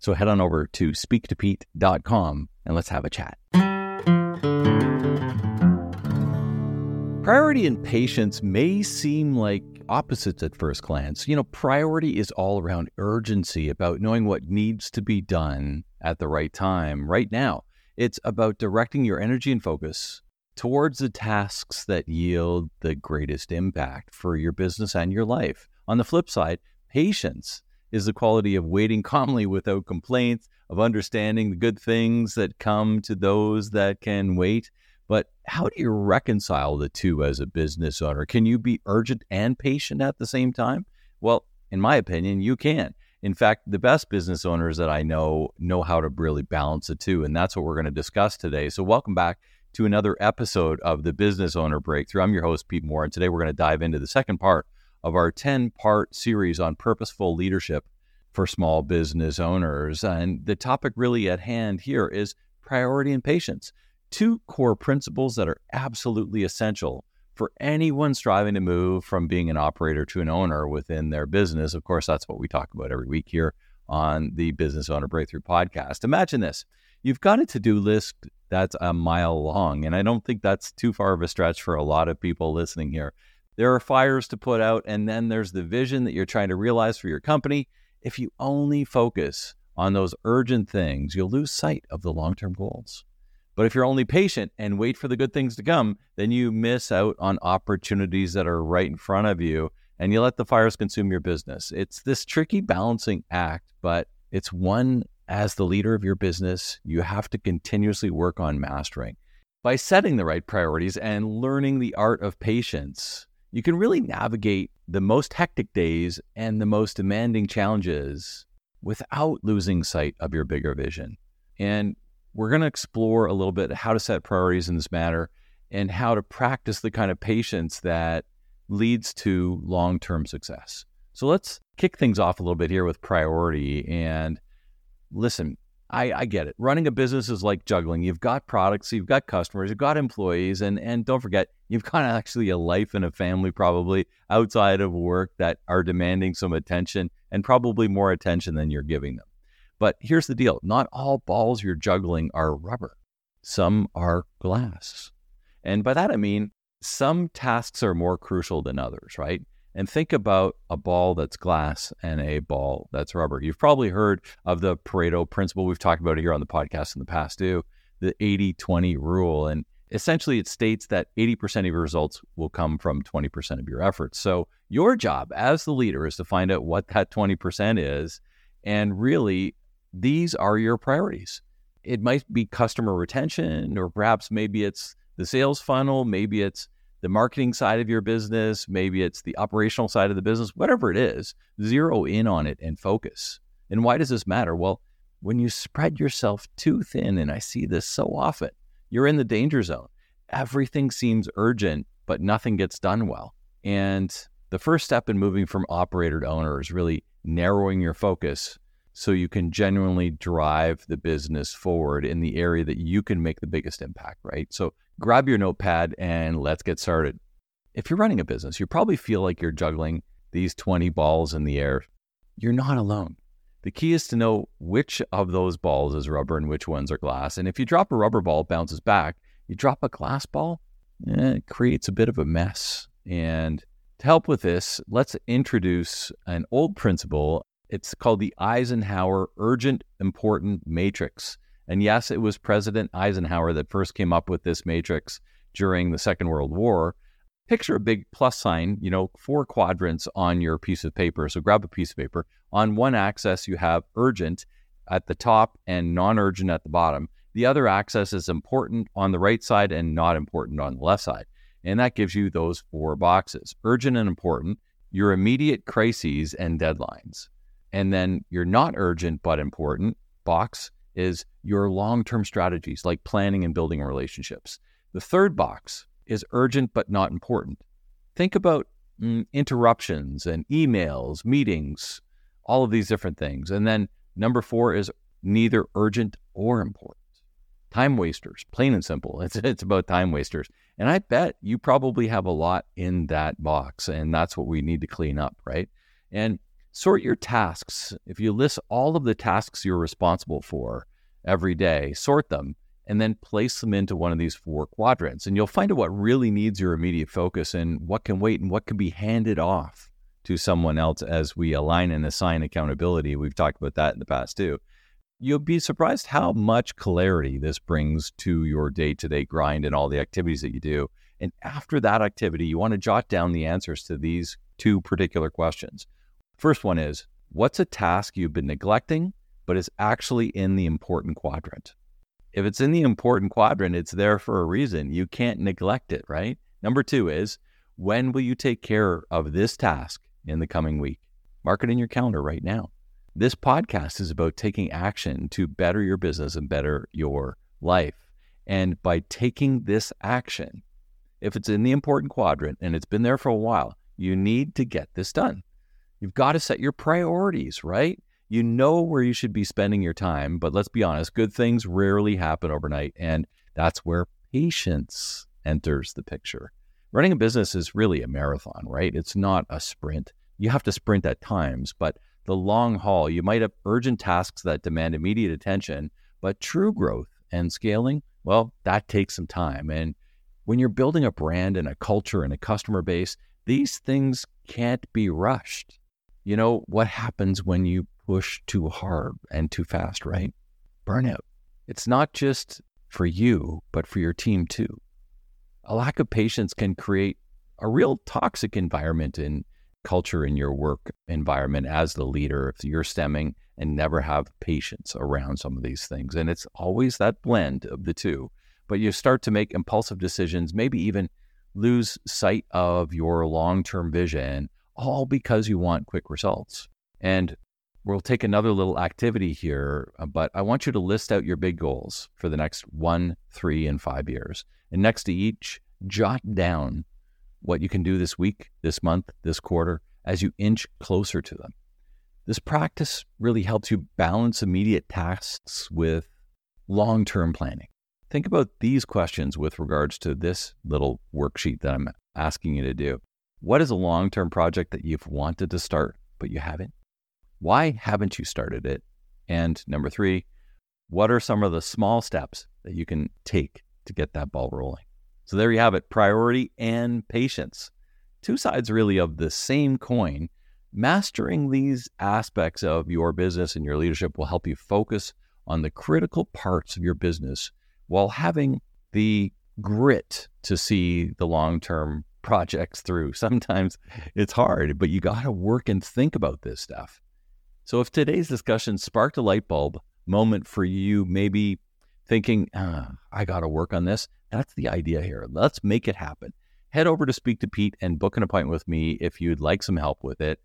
So head on over to speaktopete.com and let's have a chat. Priority and patience may seem like opposites at first glance. You know, priority is all around urgency, about knowing what needs to be done at the right time, right now. It's about directing your energy and focus towards the tasks that yield the greatest impact for your business and your life. On the flip side, patience is the quality of waiting calmly without complaints, of understanding the good things that come to those that can wait. But how do you reconcile the two as a business owner? Can you be urgent and patient at the same time? Well, in my opinion, you can. In fact, the best business owners that I know know how to really balance the two. And that's what we're going to discuss today. So, welcome back to another episode of the Business Owner Breakthrough. I'm your host, Pete Mohr. And today we're going to dive into the second part of our 10 part series on purposeful leadership for small business owners. And the topic really at hand here is priority and patience, two core principles that are absolutely essential for anyone striving to move from being an operator to an owner within their business. Of course, that's what we talk about every week here on the Business Owner Breakthrough podcast. Imagine this you've got a to do list that's a mile long. And I don't think that's too far of a stretch for a lot of people listening here. There are fires to put out, and then there's the vision that you're trying to realize for your company. If you only focus on those urgent things, you'll lose sight of the long term goals. But if you're only patient and wait for the good things to come, then you miss out on opportunities that are right in front of you and you let the fires consume your business. It's this tricky balancing act, but it's one as the leader of your business you have to continuously work on mastering. By setting the right priorities and learning the art of patience, you can really navigate the most hectic days and the most demanding challenges without losing sight of your bigger vision. And we're going to explore a little bit how to set priorities in this matter and how to practice the kind of patience that leads to long term success. So let's kick things off a little bit here with priority. And listen, I, I, get it. Running a business is like juggling. You've got products, you've got customers, you've got employees, and and don't forget, you've got actually a life and a family probably outside of work that are demanding some attention and probably more attention than you're giving them. But here's the deal: not all balls you're juggling are rubber. Some are glass, and by that I mean some tasks are more crucial than others, right? And think about a ball that's glass and a ball that's rubber. You've probably heard of the Pareto principle. We've talked about it here on the podcast in the past too, the 80 20 rule. And essentially, it states that 80% of your results will come from 20% of your efforts. So, your job as the leader is to find out what that 20% is. And really, these are your priorities. It might be customer retention, or perhaps maybe it's the sales funnel, maybe it's the marketing side of your business, maybe it's the operational side of the business, whatever it is, zero in on it and focus. And why does this matter? Well, when you spread yourself too thin, and I see this so often, you're in the danger zone. Everything seems urgent, but nothing gets done well. And the first step in moving from operator to owner is really narrowing your focus so you can genuinely drive the business forward in the area that you can make the biggest impact, right? So grab your notepad and let's get started. If you're running a business, you probably feel like you're juggling these 20 balls in the air. You're not alone. The key is to know which of those balls is rubber and which ones are glass. And if you drop a rubber ball, it bounces back. You drop a glass ball, eh, it creates a bit of a mess. And to help with this, let's introduce an old principle it's called the Eisenhower Urgent Important Matrix. And yes, it was President Eisenhower that first came up with this matrix during the Second World War. Picture a big plus sign, you know, four quadrants on your piece of paper. So grab a piece of paper. On one axis, you have urgent at the top and non urgent at the bottom. The other axis is important on the right side and not important on the left side. And that gives you those four boxes urgent and important, your immediate crises and deadlines. And then your not urgent but important box is your long term strategies like planning and building relationships. The third box is urgent but not important. Think about mm, interruptions and emails, meetings, all of these different things. And then number four is neither urgent or important. Time wasters, plain and simple. It's, it's about time wasters. And I bet you probably have a lot in that box. And that's what we need to clean up, right? And sort your tasks. If you list all of the tasks you're responsible for every day, sort them and then place them into one of these four quadrants. And you'll find out what really needs your immediate focus and what can wait and what can be handed off to someone else as we align and assign accountability. We've talked about that in the past too. You'll be surprised how much clarity this brings to your day to day grind and all the activities that you do. And after that activity, you want to jot down the answers to these two particular questions. First one is What's a task you've been neglecting, but is actually in the important quadrant? If it's in the important quadrant, it's there for a reason. You can't neglect it, right? Number two is When will you take care of this task in the coming week? Mark it in your calendar right now. This podcast is about taking action to better your business and better your life. And by taking this action, if it's in the important quadrant and it's been there for a while, you need to get this done. You've got to set your priorities, right? You know where you should be spending your time, but let's be honest, good things rarely happen overnight. And that's where patience enters the picture. Running a business is really a marathon, right? It's not a sprint. You have to sprint at times, but the long haul, you might have urgent tasks that demand immediate attention, but true growth and scaling, well, that takes some time. And when you're building a brand and a culture and a customer base, these things can't be rushed you know what happens when you push too hard and too fast, right? Burnout. It's not just for you, but for your team too. A lack of patience can create a real toxic environment in culture in your work environment as the leader if you're stemming and never have patience around some of these things. And it's always that blend of the two. But you start to make impulsive decisions, maybe even lose sight of your long term vision all because you want quick results. And we'll take another little activity here, uh, but I want you to list out your big goals for the next one, three, and five years. And next to each, jot down what you can do this week, this month, this quarter as you inch closer to them. This practice really helps you balance immediate tasks with long term planning. Think about these questions with regards to this little worksheet that I'm asking you to do. What is a long term project that you've wanted to start, but you haven't? Why haven't you started it? And number three, what are some of the small steps that you can take to get that ball rolling? So there you have it priority and patience. Two sides really of the same coin. Mastering these aspects of your business and your leadership will help you focus on the critical parts of your business while having the grit to see the long term projects through. Sometimes it's hard, but you got to work and think about this stuff. So if today's discussion sparked a light bulb moment for you, maybe thinking, ah, I got to work on this, that's the idea here. Let's make it happen. Head over to Speak to Pete and book an appointment with me if you'd like some help with it.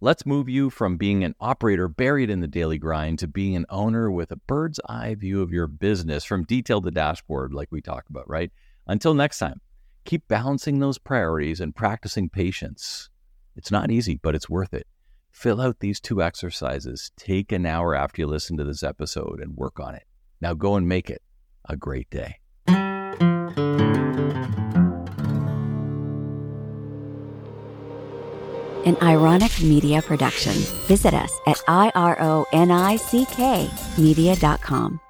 Let's move you from being an operator buried in the daily grind to being an owner with a bird's eye view of your business from detail to dashboard, like we talk about, right? Until next time. Keep balancing those priorities and practicing patience. It's not easy, but it's worth it. Fill out these two exercises. Take an hour after you listen to this episode and work on it. Now go and make it a great day. An ironic media production. Visit us at ironick media.com.